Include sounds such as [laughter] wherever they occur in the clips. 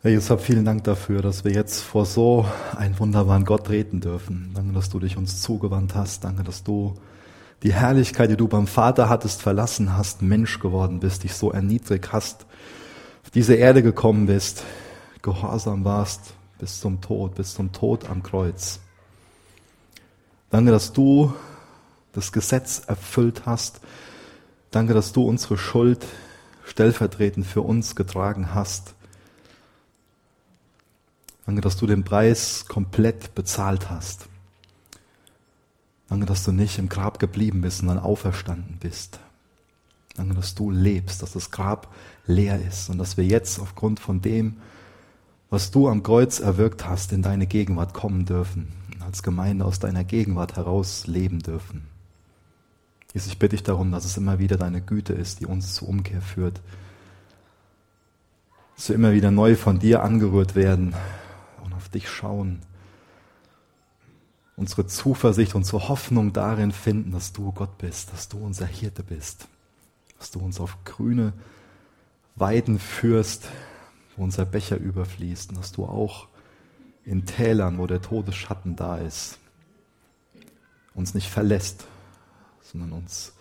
Herr Jesus, vielen Dank dafür, dass wir jetzt vor so einen wunderbaren Gott treten dürfen. Danke, dass du dich uns zugewandt hast. Danke, dass du die Herrlichkeit, die du beim Vater hattest, verlassen hast, Mensch geworden bist, dich so erniedrigt hast, auf diese Erde gekommen bist, gehorsam warst bis zum Tod, bis zum Tod am Kreuz. Danke, dass du das Gesetz erfüllt hast. Danke, dass du unsere Schuld stellvertretend für uns getragen hast. Danke, dass du den Preis komplett bezahlt hast. Danke, dass du nicht im Grab geblieben bist, sondern auferstanden bist. Danke, dass du lebst, dass das Grab leer ist und dass wir jetzt aufgrund von dem, was du am Kreuz erwirkt hast, in deine Gegenwart kommen dürfen, als Gemeinde aus deiner Gegenwart heraus leben dürfen. Jesus, ich bitte dich darum, dass es immer wieder deine Güte ist, die uns zur Umkehr führt. Dass wir immer wieder neu von dir angerührt werden dich schauen. Unsere Zuversicht, unsere Hoffnung darin finden, dass du Gott bist, dass du unser Hirte bist, dass du uns auf grüne Weiden führst, wo unser Becher überfließt und dass du auch in Tälern, wo der Todesschatten da ist, uns nicht verlässt, sondern uns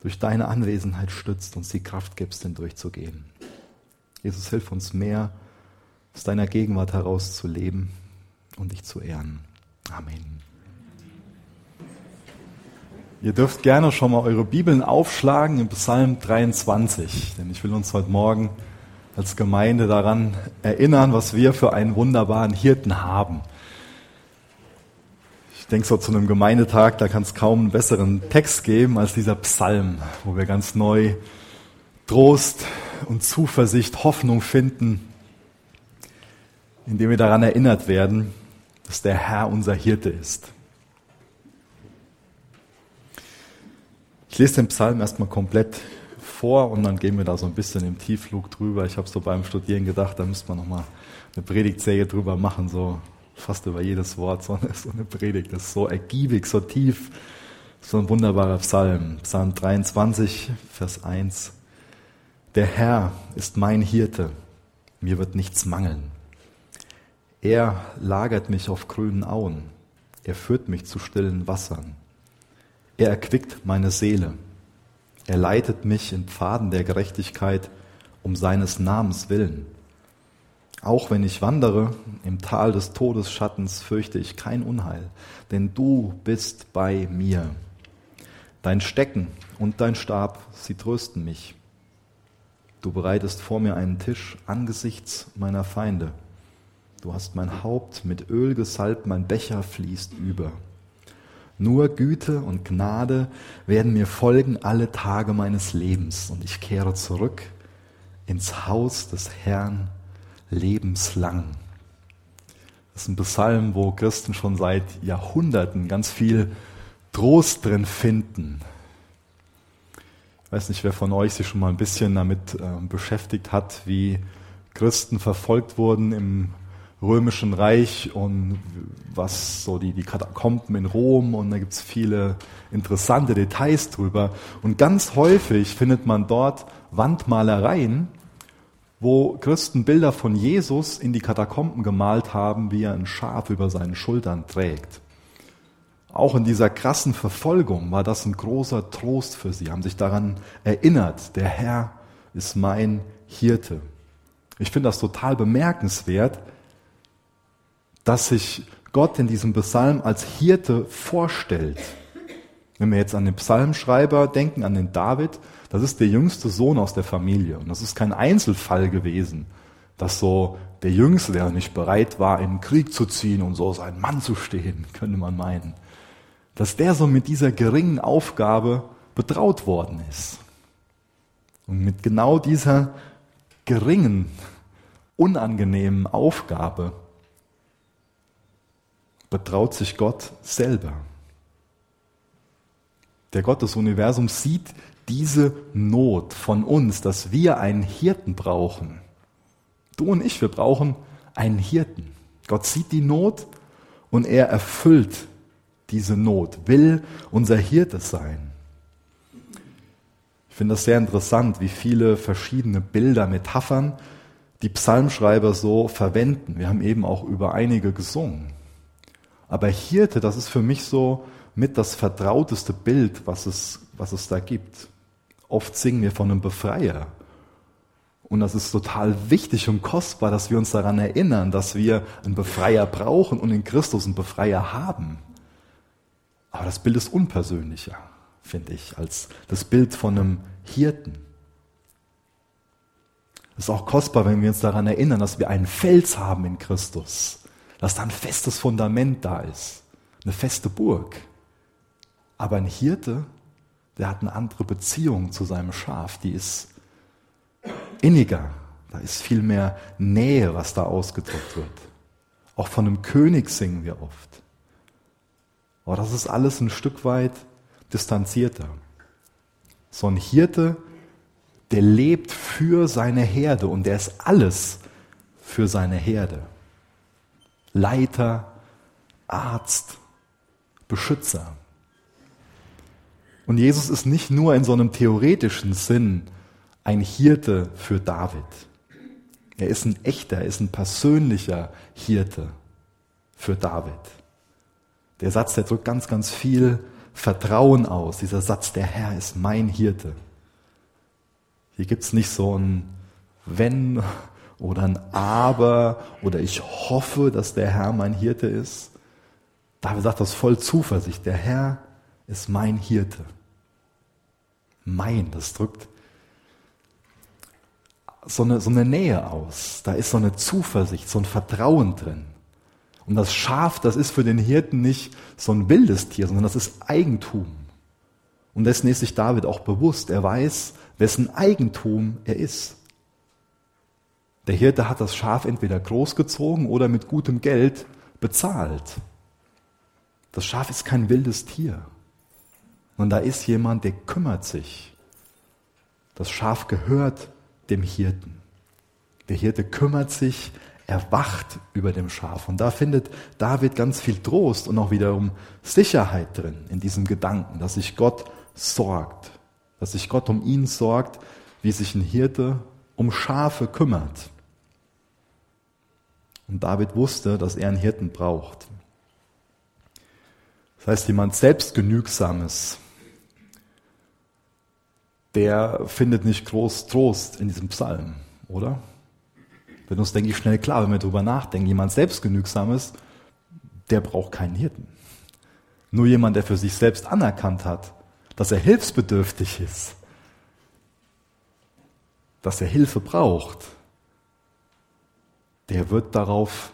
durch deine Anwesenheit stützt, uns die Kraft gibst, hindurchzugehen. Jesus, hilf uns mehr, aus deiner Gegenwart heraus zu leben und dich zu ehren. Amen. Ihr dürft gerne schon mal eure Bibeln aufschlagen im Psalm 23, denn ich will uns heute Morgen als Gemeinde daran erinnern, was wir für einen wunderbaren Hirten haben. Ich denke so zu einem Gemeindetag, da kann es kaum einen besseren Text geben als dieser Psalm, wo wir ganz neu Trost und Zuversicht, Hoffnung finden, indem wir daran erinnert werden, dass der Herr unser Hirte ist. Ich lese den Psalm erstmal komplett vor und dann gehen wir da so ein bisschen im Tiefflug drüber. Ich habe so beim Studieren gedacht, da müsste man nochmal eine Predigtserie drüber machen, so fast über jedes Wort, so eine, so eine Predigt. Das ist so ergiebig, so tief, so ein wunderbarer Psalm. Psalm 23, Vers 1. Der Herr ist mein Hirte, mir wird nichts mangeln. Er lagert mich auf grünen Auen, er führt mich zu stillen Wassern. Er erquickt meine Seele. Er leitet mich in Pfaden der Gerechtigkeit um seines Namens willen. Auch wenn ich wandere im Tal des Todesschattens, fürchte ich kein Unheil, denn du bist bei mir. Dein Stecken und dein Stab, sie trösten mich. Du bereitest vor mir einen Tisch angesichts meiner Feinde. Du hast mein Haupt mit Öl gesalbt, mein Becher fließt über. Nur Güte und Gnade werden mir folgen alle Tage meines Lebens und ich kehre zurück ins Haus des Herrn lebenslang. Das ist ein Psalm, wo Christen schon seit Jahrhunderten ganz viel Trost drin finden. Ich weiß nicht, wer von euch sich schon mal ein bisschen damit äh, beschäftigt hat, wie Christen verfolgt wurden im römischen Reich und was so die, die Katakomben in Rom und da gibt's viele interessante Details drüber. Und ganz häufig findet man dort Wandmalereien, wo Christen Bilder von Jesus in die Katakomben gemalt haben, wie er ein Schaf über seinen Schultern trägt. Auch in dieser krassen Verfolgung war das ein großer Trost für sie, haben sich daran erinnert, der Herr ist mein Hirte. Ich finde das total bemerkenswert, dass sich Gott in diesem Psalm als Hirte vorstellt. Wenn wir jetzt an den Psalmschreiber denken, an den David, das ist der jüngste Sohn aus der Familie. Und das ist kein Einzelfall gewesen, dass so der Jüngste, der nicht bereit war, in den Krieg zu ziehen und so sein Mann zu stehen, [laughs] könnte man meinen. Dass der so mit dieser geringen Aufgabe betraut worden ist. Und mit genau dieser geringen, unangenehmen Aufgabe betraut sich Gott selber. Der Gott des Universums sieht diese Not von uns, dass wir einen Hirten brauchen. Du und ich, wir brauchen einen Hirten. Gott sieht die Not und er erfüllt diese Not, will unser Hirte sein. Ich finde das sehr interessant, wie viele verschiedene Bilder, Metaphern die Psalmschreiber so verwenden. Wir haben eben auch über einige gesungen. Aber Hirte, das ist für mich so mit das vertrauteste Bild, was es, was es da gibt. Oft singen wir von einem Befreier. Und das ist total wichtig und kostbar, dass wir uns daran erinnern, dass wir einen Befreier brauchen und in Christus einen Befreier haben. Aber das Bild ist unpersönlicher, finde ich, als das Bild von einem Hirten. Es ist auch kostbar, wenn wir uns daran erinnern, dass wir einen Fels haben in Christus, dass da ein festes Fundament da ist, eine feste Burg. Aber ein Hirte, der hat eine andere Beziehung zu seinem Schaf, die ist inniger, da ist viel mehr Nähe, was da ausgedrückt wird. Auch von einem König singen wir oft. Aber das ist alles ein Stück weit distanzierter. So ein Hirte, der lebt für seine Herde und der ist alles für seine Herde. Leiter, Arzt, Beschützer. Und Jesus ist nicht nur in so einem theoretischen Sinn ein Hirte für David. Er ist ein echter, er ist ein persönlicher Hirte für David. Der Satz, der drückt ganz, ganz viel Vertrauen aus. Dieser Satz, der Herr ist mein Hirte. Hier gibt's nicht so ein Wenn oder ein Aber oder ich hoffe, dass der Herr mein Hirte ist. David sagt das voll Zuversicht. Der Herr ist mein Hirte. Mein, das drückt so eine, so eine Nähe aus. Da ist so eine Zuversicht, so ein Vertrauen drin. Und das Schaf, das ist für den Hirten nicht so ein wildes Tier, sondern das ist Eigentum. Und dessen ist sich David auch bewusst. Er weiß, wessen Eigentum er ist. Der Hirte hat das Schaf entweder großgezogen oder mit gutem Geld bezahlt. Das Schaf ist kein wildes Tier. Und da ist jemand, der kümmert sich. Das Schaf gehört dem Hirten. Der Hirte kümmert sich, er wacht über dem Schaf. Und da findet David ganz viel Trost und auch wiederum Sicherheit drin in diesem Gedanken, dass sich Gott sorgt, dass sich Gott um ihn sorgt, wie sich ein Hirte um Schafe kümmert. Und David wusste, dass er einen Hirten braucht. Das heißt, jemand Selbstgenügsames, der findet nicht groß Trost in diesem Psalm, oder? Wird uns, denke ich, schnell klar, wenn wir darüber nachdenken. Jemand Selbstgenügsames, der braucht keinen Hirten. Nur jemand, der für sich selbst anerkannt hat, dass er hilfsbedürftig ist, dass er Hilfe braucht, der wird darauf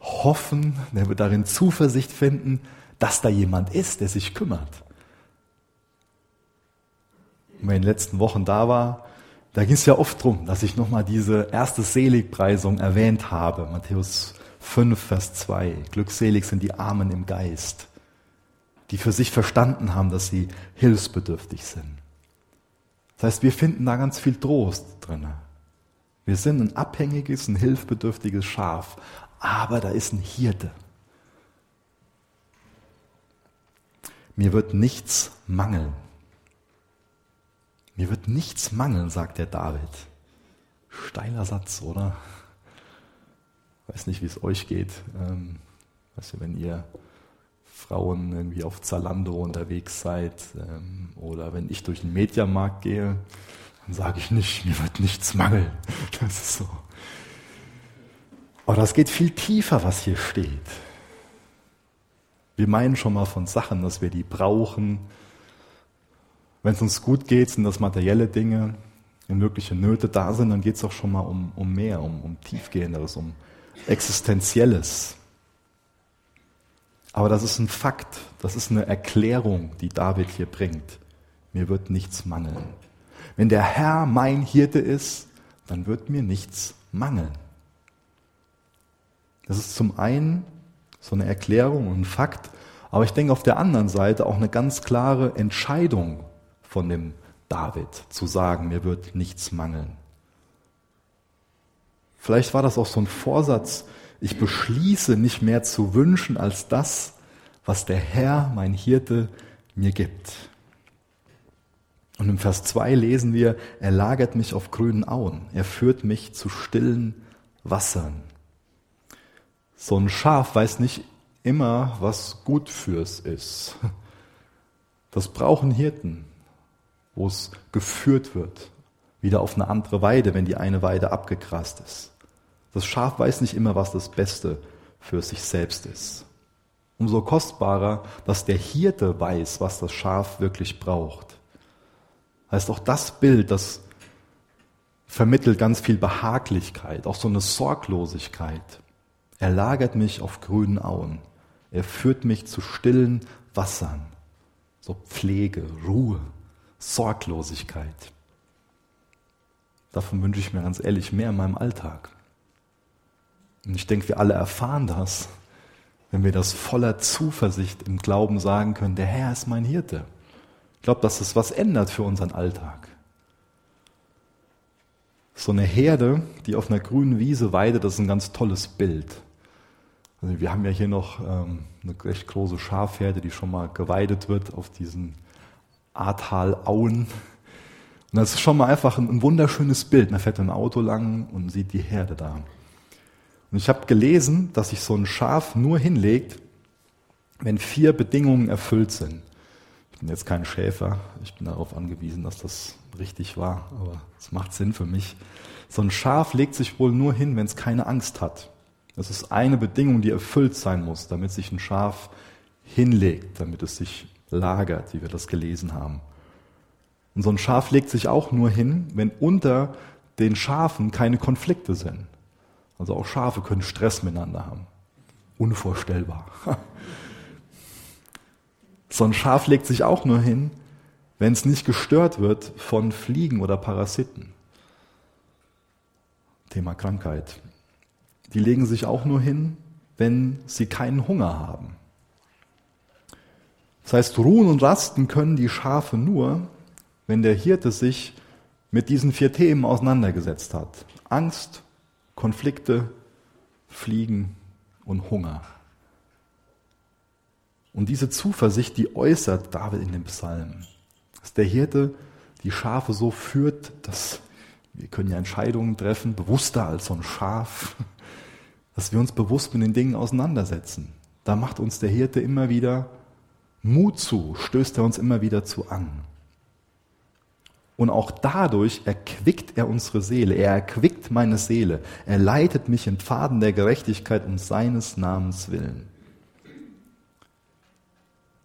hoffen, der wird darin Zuversicht finden, dass da jemand ist, der sich kümmert. Und wenn ich in den letzten Wochen da war, da ging es ja oft drum, dass ich nochmal diese erste Seligpreisung erwähnt habe. Matthäus 5, Vers 2. Glückselig sind die Armen im Geist, die für sich verstanden haben, dass sie hilfsbedürftig sind. Das heißt, wir finden da ganz viel Trost drin. Wir sind ein abhängiges, ein hilfbedürftiges Schaf, aber da ist ein Hirte. Mir wird nichts mangeln. Mir wird nichts mangeln, sagt der David. Steiler Satz, oder? Weiß nicht, wie es euch geht. Ähm, weißt du, wenn ihr Frauen irgendwie auf Zalando unterwegs seid ähm, oder wenn ich durch den Mediamarkt gehe, dann sage ich nicht, mir wird nichts mangeln. [laughs] Das ist so. Aber das geht viel tiefer, was hier steht. Wir meinen schon mal von Sachen, dass wir die brauchen, wenn es uns gut geht, sind das materielle Dinge. Wenn wirkliche Nöte da sind, dann geht es auch schon mal um, um mehr, um, um tiefgehenderes, um existenzielles. Aber das ist ein Fakt, das ist eine Erklärung, die David hier bringt. Mir wird nichts mangeln. Wenn der Herr mein Hirte ist, dann wird mir nichts mangeln. Das ist zum einen so eine Erklärung und ein Fakt, aber ich denke auf der anderen Seite auch eine ganz klare Entscheidung von dem David, zu sagen, mir wird nichts mangeln. Vielleicht war das auch so ein Vorsatz, ich beschließe nicht mehr zu wünschen als das, was der Herr, mein Hirte, mir gibt. Und im Vers 2 lesen wir, er lagert mich auf grünen Auen, er führt mich zu stillen Wassern. So ein Schaf weiß nicht immer, was gut fürs ist. Das brauchen Hirten, wo es geführt wird, wieder auf eine andere Weide, wenn die eine Weide abgegrast ist. Das Schaf weiß nicht immer, was das Beste für sich selbst ist. Umso kostbarer, dass der Hirte weiß, was das Schaf wirklich braucht. Heißt auch das Bild, das vermittelt ganz viel Behaglichkeit, auch so eine Sorglosigkeit. Er lagert mich auf grünen Auen. Er führt mich zu stillen Wassern. So Pflege, Ruhe, Sorglosigkeit. Davon wünsche ich mir ganz ehrlich mehr in meinem Alltag. Und ich denke, wir alle erfahren das, wenn wir das voller Zuversicht im Glauben sagen können, der Herr ist mein Hirte. Ich glaube, dass es was ändert für unseren Alltag. So eine Herde, die auf einer grünen Wiese weidet, das ist ein ganz tolles Bild. Also wir haben ja hier noch ähm, eine recht große Schafherde, die schon mal geweidet wird auf diesen Ahrtal-Auen. Und das ist schon mal einfach ein, ein wunderschönes Bild. Man fährt ein Auto lang und sieht die Herde da. Und ich habe gelesen, dass sich so ein Schaf nur hinlegt, wenn vier Bedingungen erfüllt sind. Ich bin jetzt kein Schäfer, ich bin darauf angewiesen, dass das richtig war, aber es macht Sinn für mich. So ein Schaf legt sich wohl nur hin, wenn es keine Angst hat. Das ist eine Bedingung, die erfüllt sein muss, damit sich ein Schaf hinlegt, damit es sich lagert, wie wir das gelesen haben. Und so ein Schaf legt sich auch nur hin, wenn unter den Schafen keine Konflikte sind. Also auch Schafe können Stress miteinander haben. Unvorstellbar. [laughs] So ein Schaf legt sich auch nur hin, wenn es nicht gestört wird von Fliegen oder Parasiten. Thema Krankheit. Die legen sich auch nur hin, wenn sie keinen Hunger haben. Das heißt, ruhen und rasten können die Schafe nur, wenn der Hirte sich mit diesen vier Themen auseinandergesetzt hat. Angst, Konflikte, Fliegen und Hunger. Und diese Zuversicht, die äußert David in dem Psalm. Dass der Hirte die Schafe so führt, dass wir können ja Entscheidungen treffen, bewusster als so ein Schaf, [laughs] dass wir uns bewusst mit den Dingen auseinandersetzen. Da macht uns der Hirte immer wieder Mut zu, stößt er uns immer wieder zu an. Und auch dadurch erquickt er unsere Seele. Er erquickt meine Seele. Er leitet mich in Pfaden der Gerechtigkeit um seines Namens willen.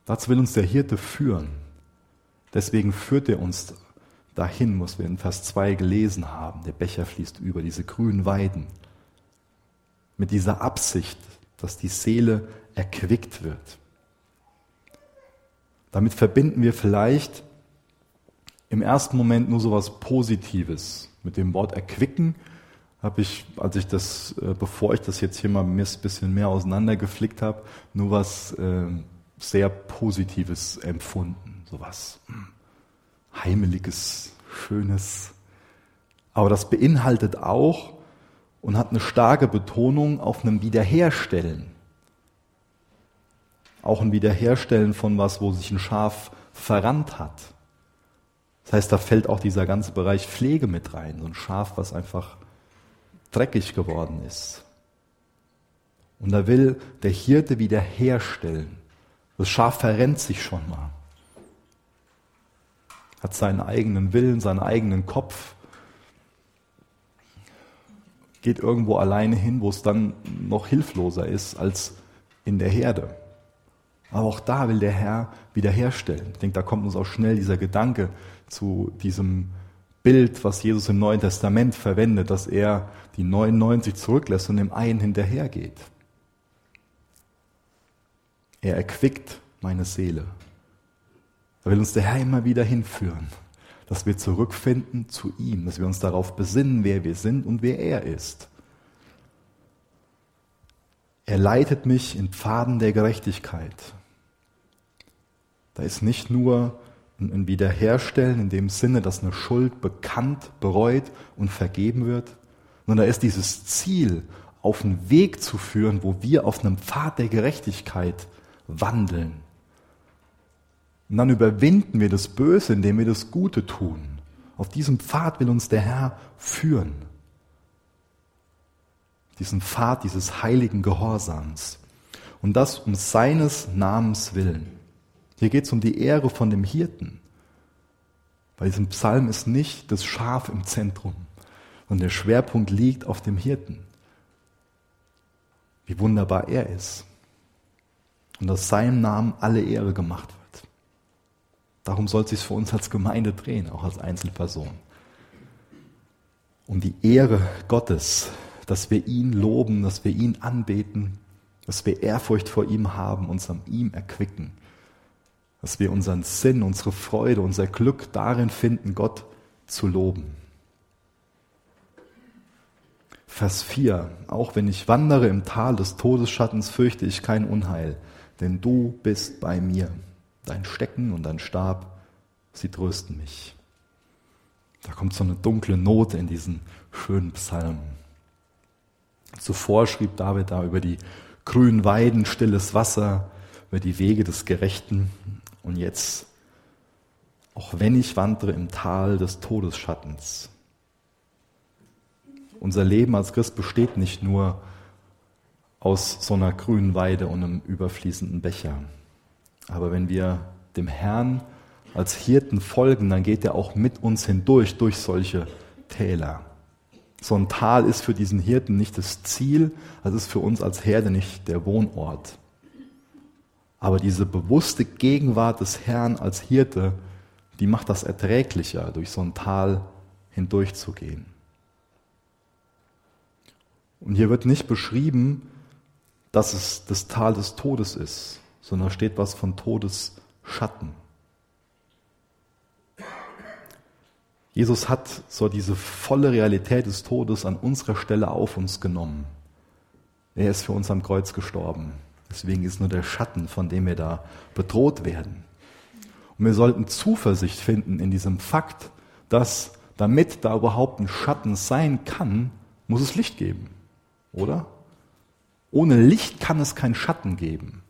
Dazu will uns der Hirte führen. Deswegen führt er uns dahin, was wir in Vers 2 gelesen haben. Der Becher fließt über diese grünen Weiden. Mit dieser Absicht, dass die Seele erquickt wird. Damit verbinden wir vielleicht im ersten Moment nur so was Positives. Mit dem Wort erquicken habe ich, als ich das, äh, bevor ich das jetzt hier mal ein bisschen mehr auseinandergeflickt habe, nur was äh, sehr Positives empfunden. So was hm, Heimeliges, Schönes. Aber das beinhaltet auch und hat eine starke Betonung auf einem Wiederherstellen. Auch ein Wiederherstellen von was, wo sich ein Schaf verrannt hat. Das heißt, da fällt auch dieser ganze Bereich Pflege mit rein. So ein Schaf, was einfach dreckig geworden ist. Und da will der Hirte wiederherstellen. Das Schaf verrennt sich schon mal. Hat seinen eigenen Willen, seinen eigenen Kopf. Geht irgendwo alleine hin, wo es dann noch hilfloser ist als in der Herde. Aber auch da will der Herr wiederherstellen. Ich denke, da kommt uns auch schnell dieser Gedanke zu diesem Bild, was Jesus im Neuen Testament verwendet, dass er die 99 zurücklässt und dem einen hinterhergeht. Er erquickt meine Seele. Da will uns der Herr immer wieder hinführen, dass wir zurückfinden zu ihm, dass wir uns darauf besinnen, wer wir sind und wer er ist. Er leitet mich in Pfaden der Gerechtigkeit. Da ist nicht nur ein Wiederherstellen in dem Sinne, dass eine Schuld bekannt, bereut und vergeben wird, sondern da ist dieses Ziel, auf einen Weg zu führen, wo wir auf einem Pfad der Gerechtigkeit wandeln. Und dann überwinden wir das Böse, indem wir das Gute tun. Auf diesem Pfad will uns der Herr führen. Diesen Pfad dieses heiligen Gehorsams. Und das um seines Namens willen. Hier geht es um die Ehre von dem Hirten. Bei diesem Psalm ist nicht das Schaf im Zentrum und der Schwerpunkt liegt auf dem Hirten. Wie wunderbar er ist. Und aus seinem Namen alle Ehre gemacht wird. Darum soll es sich für uns als Gemeinde drehen, auch als Einzelperson. Um die Ehre Gottes, dass wir ihn loben, dass wir ihn anbeten, dass wir Ehrfurcht vor ihm haben, uns an ihm erquicken dass wir unseren Sinn, unsere Freude, unser Glück darin finden, Gott zu loben. Vers 4. Auch wenn ich wandere im Tal des Todesschattens, fürchte ich kein Unheil, denn du bist bei mir. Dein Stecken und dein Stab, sie trösten mich. Da kommt so eine dunkle Note in diesen schönen Psalm. Zuvor schrieb David da über die grünen Weiden, stilles Wasser, über die Wege des Gerechten. Und jetzt, auch wenn ich wandere im Tal des Todesschattens, unser Leben als Christ besteht nicht nur aus so einer grünen Weide und einem überfließenden Becher. Aber wenn wir dem Herrn als Hirten folgen, dann geht er auch mit uns hindurch, durch solche Täler. So ein Tal ist für diesen Hirten nicht das Ziel, es ist für uns als Herde nicht der Wohnort. Aber diese bewusste Gegenwart des Herrn als Hirte, die macht das erträglicher, durch so ein Tal hindurchzugehen. Und hier wird nicht beschrieben, dass es das Tal des Todes ist, sondern steht was von Todesschatten. Jesus hat so diese volle Realität des Todes an unserer Stelle auf uns genommen. Er ist für uns am Kreuz gestorben. Deswegen ist nur der Schatten, von dem wir da bedroht werden. Und wir sollten Zuversicht finden in diesem Fakt, dass damit da überhaupt ein Schatten sein kann, muss es Licht geben. Oder? Ohne Licht kann es kein Schatten geben.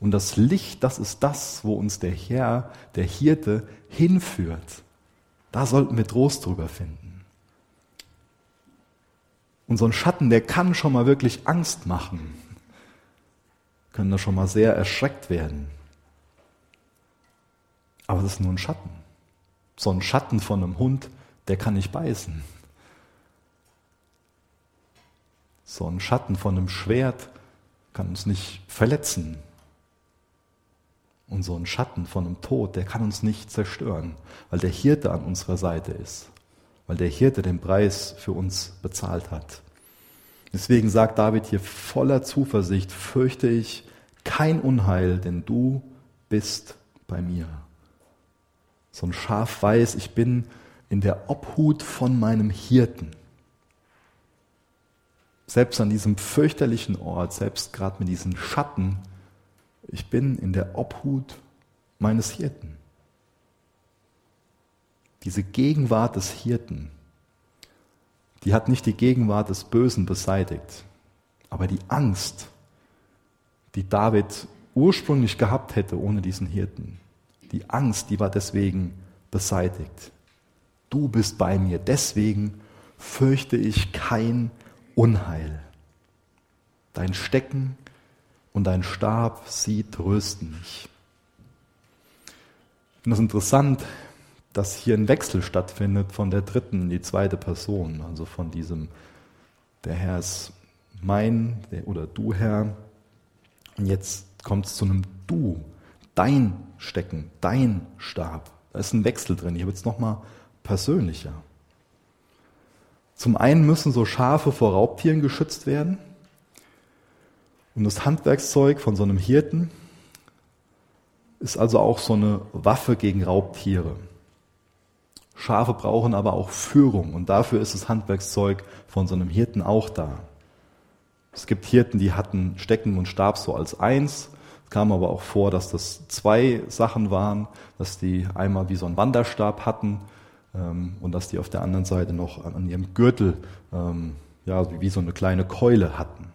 Und das Licht, das ist das, wo uns der Herr, der Hirte, hinführt. Da sollten wir Trost drüber finden. Und so ein Schatten, der kann schon mal wirklich Angst machen können da schon mal sehr erschreckt werden. Aber das ist nur ein Schatten. So ein Schatten von einem Hund, der kann nicht beißen. So ein Schatten von einem Schwert kann uns nicht verletzen. Und so ein Schatten von einem Tod, der kann uns nicht zerstören, weil der Hirte an unserer Seite ist, weil der Hirte den Preis für uns bezahlt hat. Deswegen sagt David hier voller Zuversicht, fürchte ich kein Unheil, denn du bist bei mir. So ein Schaf weiß, ich bin in der Obhut von meinem Hirten. Selbst an diesem fürchterlichen Ort, selbst gerade mit diesen Schatten, ich bin in der Obhut meines Hirten. Diese Gegenwart des Hirten, die hat nicht die Gegenwart des Bösen beseitigt, aber die Angst die David ursprünglich gehabt hätte ohne diesen Hirten. Die Angst, die war deswegen beseitigt. Du bist bei mir, deswegen fürchte ich kein Unheil. Dein Stecken und dein Stab, sie trösten mich. Ich finde es interessant, dass hier ein Wechsel stattfindet von der dritten in die zweite Person, also von diesem, der Herr ist mein der, oder du Herr, und jetzt kommt es zu einem Du, dein Stecken, dein Stab. Da ist ein Wechsel drin. Hier wird es nochmal persönlicher. Zum einen müssen so Schafe vor Raubtieren geschützt werden. Und das Handwerkszeug von so einem Hirten ist also auch so eine Waffe gegen Raubtiere. Schafe brauchen aber auch Führung und dafür ist das Handwerkszeug von so einem Hirten auch da. Es gibt Hirten, die hatten Stecken und Stab so als eins. Es kam aber auch vor, dass das zwei Sachen waren, dass die einmal wie so einen Wanderstab hatten ähm, und dass die auf der anderen Seite noch an ihrem Gürtel ähm, ja, wie so eine kleine Keule hatten.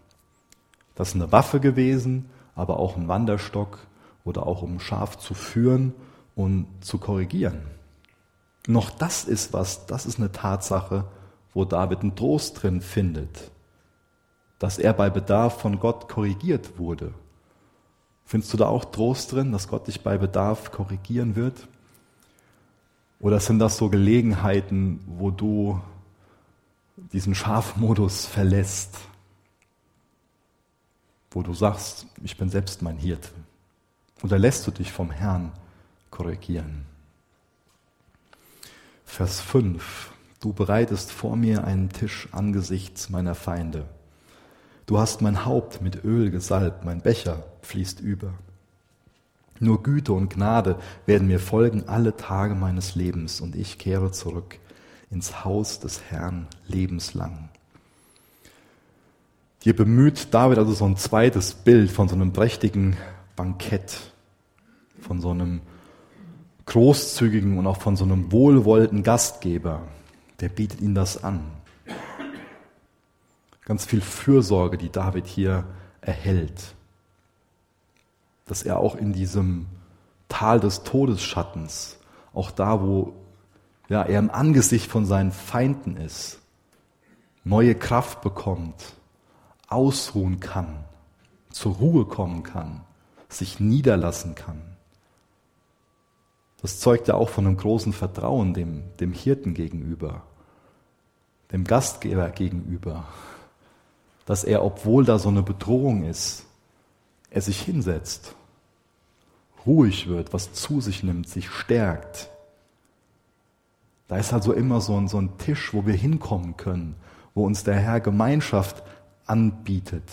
Das ist eine Waffe gewesen, aber auch ein Wanderstock oder auch um Schaf zu führen und zu korrigieren. Noch das ist was, das ist eine Tatsache, wo David einen Trost drin findet, dass er bei Bedarf von Gott korrigiert wurde. Findest du da auch Trost drin, dass Gott dich bei Bedarf korrigieren wird? Oder sind das so Gelegenheiten, wo du diesen Schafmodus verlässt, wo du sagst, ich bin selbst mein Hirte? Oder lässt du dich vom Herrn korrigieren? Vers 5. Du bereitest vor mir einen Tisch angesichts meiner Feinde. Du hast mein Haupt mit Öl gesalbt, mein Becher fließt über. Nur Güte und Gnade werden mir folgen alle Tage meines Lebens und ich kehre zurück ins Haus des Herrn lebenslang. Hier bemüht David also so ein zweites Bild von so einem prächtigen Bankett, von so einem großzügigen und auch von so einem wohlwollenden Gastgeber. Der bietet ihnen das an. Ganz viel Fürsorge, die David hier erhält. Dass er auch in diesem Tal des Todesschattens, auch da, wo ja, er im Angesicht von seinen Feinden ist, neue Kraft bekommt, ausruhen kann, zur Ruhe kommen kann, sich niederlassen kann. Das zeugt ja auch von einem großen Vertrauen dem, dem Hirten gegenüber, dem Gastgeber gegenüber, dass er, obwohl da so eine Bedrohung ist, er sich hinsetzt, ruhig wird, was zu sich nimmt, sich stärkt. Da ist also immer so ein, so ein Tisch, wo wir hinkommen können, wo uns der Herr Gemeinschaft anbietet,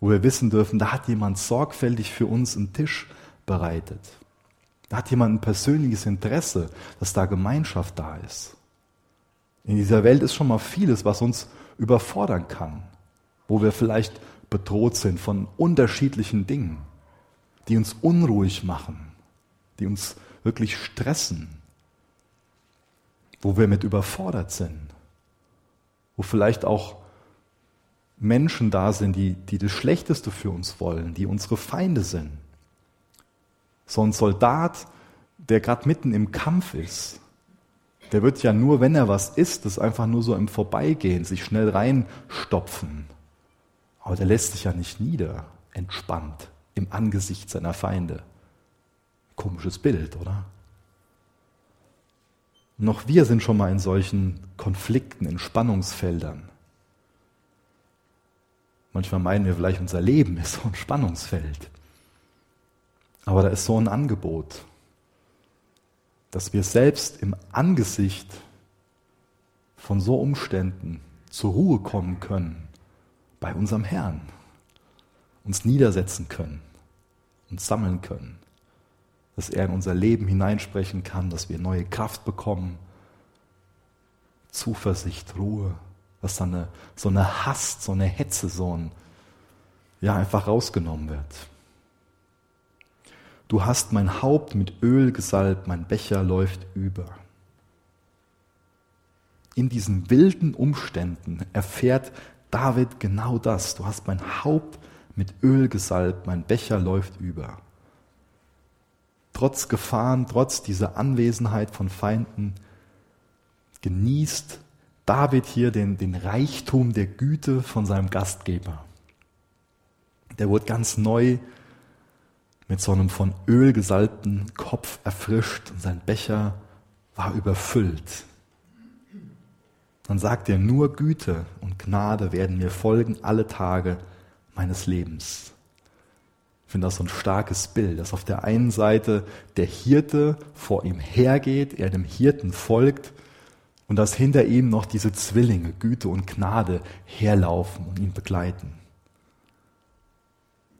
wo wir wissen dürfen, da hat jemand sorgfältig für uns einen Tisch bereitet. Da hat jemand ein persönliches Interesse, dass da Gemeinschaft da ist. In dieser Welt ist schon mal vieles, was uns überfordern kann, wo wir vielleicht bedroht sind von unterschiedlichen Dingen, die uns unruhig machen, die uns wirklich stressen, wo wir mit überfordert sind, wo vielleicht auch Menschen da sind, die, die das Schlechteste für uns wollen, die unsere Feinde sind. So ein Soldat, der gerade mitten im Kampf ist, der wird ja nur, wenn er was isst, das einfach nur so im Vorbeigehen, sich schnell reinstopfen. Aber der lässt sich ja nicht nieder, entspannt, im Angesicht seiner Feinde. Komisches Bild, oder? Noch wir sind schon mal in solchen Konflikten, in Spannungsfeldern. Manchmal meinen wir vielleicht, unser Leben ist so ein Spannungsfeld. Aber da ist so ein Angebot, dass wir selbst im Angesicht von so Umständen zur Ruhe kommen können bei unserem Herrn, uns niedersetzen können, uns sammeln können, dass er in unser Leben hineinsprechen kann, dass wir neue Kraft bekommen, Zuversicht, Ruhe, dass dann eine, so eine Hast, so eine Hetze, so ein, ja, einfach rausgenommen wird. Du hast mein Haupt mit Öl gesalbt, mein Becher läuft über. In diesen wilden Umständen erfährt David genau das. Du hast mein Haupt mit Öl gesalbt, mein Becher läuft über. Trotz Gefahren, trotz dieser Anwesenheit von Feinden, genießt David hier den, den Reichtum der Güte von seinem Gastgeber. Der wurde ganz neu mit so einem von Öl gesalbten Kopf erfrischt und sein Becher war überfüllt. Dann sagt er, nur Güte und Gnade werden mir folgen alle Tage meines Lebens. Ich finde das so ein starkes Bild, dass auf der einen Seite der Hirte vor ihm hergeht, er dem Hirten folgt und dass hinter ihm noch diese Zwillinge, Güte und Gnade, herlaufen und ihn begleiten.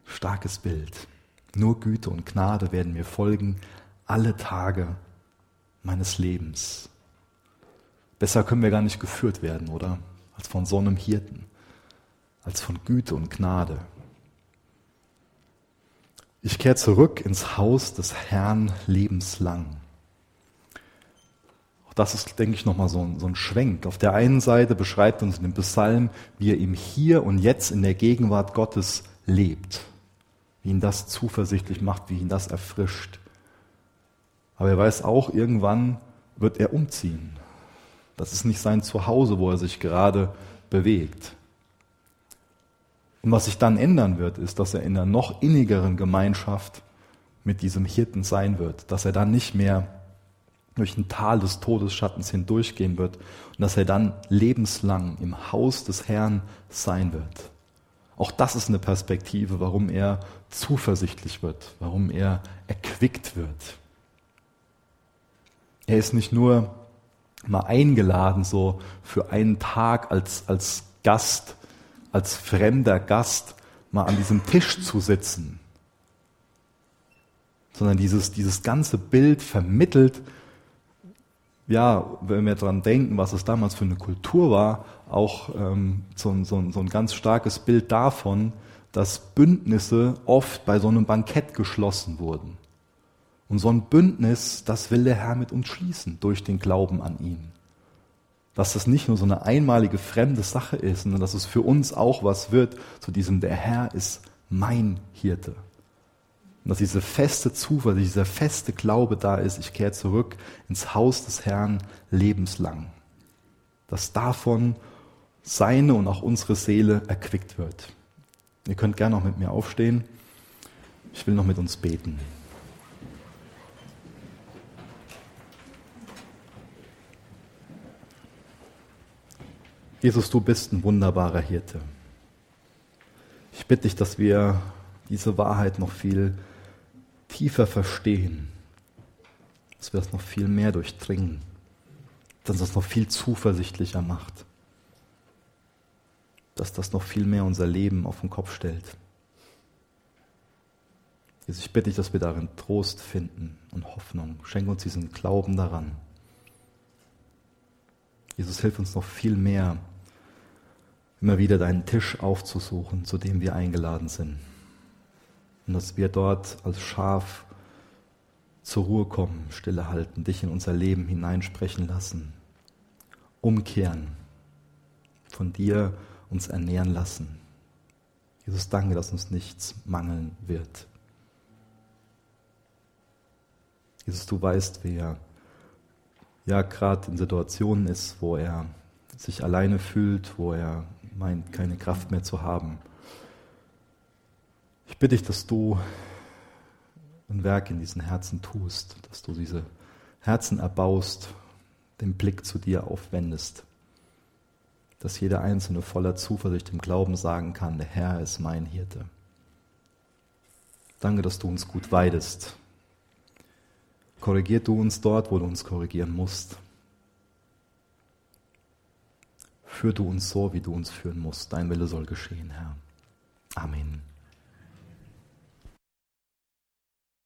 Starkes Bild. Nur Güte und Gnade werden mir folgen alle Tage meines Lebens. Besser können wir gar nicht geführt werden, oder? Als von so einem Hirten, als von Güte und Gnade. Ich kehre zurück ins Haus des Herrn lebenslang. Auch das ist, denke ich, nochmal so ein, so ein Schwenk. Auf der einen Seite beschreibt uns in dem Psalm, wie er ihm hier und jetzt in der Gegenwart Gottes lebt wie ihn das zuversichtlich macht, wie ihn das erfrischt. Aber er weiß auch, irgendwann wird er umziehen. Das ist nicht sein Zuhause, wo er sich gerade bewegt. Und was sich dann ändern wird, ist, dass er in einer noch innigeren Gemeinschaft mit diesem Hirten sein wird, dass er dann nicht mehr durch ein Tal des Todesschattens hindurchgehen wird und dass er dann lebenslang im Haus des Herrn sein wird. Auch das ist eine Perspektive, warum er zuversichtlich wird, warum er erquickt wird. Er ist nicht nur mal eingeladen, so für einen Tag als, als Gast, als fremder Gast mal an diesem Tisch zu sitzen, sondern dieses, dieses ganze Bild vermittelt, ja, wenn wir dran denken, was es damals für eine Kultur war, auch ähm, so, so, so ein ganz starkes Bild davon, dass Bündnisse oft bei so einem Bankett geschlossen wurden. Und so ein Bündnis, das will der Herr mit uns schließen durch den Glauben an ihn. Dass das nicht nur so eine einmalige fremde Sache ist, sondern dass es für uns auch was wird zu diesem, der Herr ist mein Hirte. Und dass diese feste Zuversicht, dieser feste Glaube da ist, ich kehre zurück ins Haus des Herrn lebenslang. Dass davon seine und auch unsere Seele erquickt wird. Ihr könnt gerne noch mit mir aufstehen. Ich will noch mit uns beten. Jesus, du bist ein wunderbarer Hirte. Ich bitte dich, dass wir diese Wahrheit noch viel tiefer verstehen, dass wir das noch viel mehr durchdringen, dass das noch viel zuversichtlicher macht, dass das noch viel mehr unser Leben auf den Kopf stellt. Jesus, ich bitte dich, dass wir darin Trost finden und Hoffnung. Schenke uns diesen Glauben daran. Jesus, hilf uns noch viel mehr, immer wieder deinen Tisch aufzusuchen, zu dem wir eingeladen sind. Und dass wir dort als Schaf zur Ruhe kommen, stille halten, dich in unser Leben hineinsprechen lassen, umkehren, von dir uns ernähren lassen. Jesus, danke, dass uns nichts mangeln wird. Jesus, du weißt, wer ja gerade in Situationen ist, wo er sich alleine fühlt, wo er meint, keine Kraft mehr zu haben. Ich bitte dich, dass du ein Werk in diesen Herzen tust, dass du diese Herzen erbaust, den Blick zu dir aufwendest, dass jeder Einzelne voller Zuversicht im Glauben sagen kann, der Herr ist mein Hirte. Danke, dass du uns gut weidest. Korrigier du uns dort, wo du uns korrigieren musst. Führ du uns so, wie du uns führen musst. Dein Wille soll geschehen, Herr. Amen.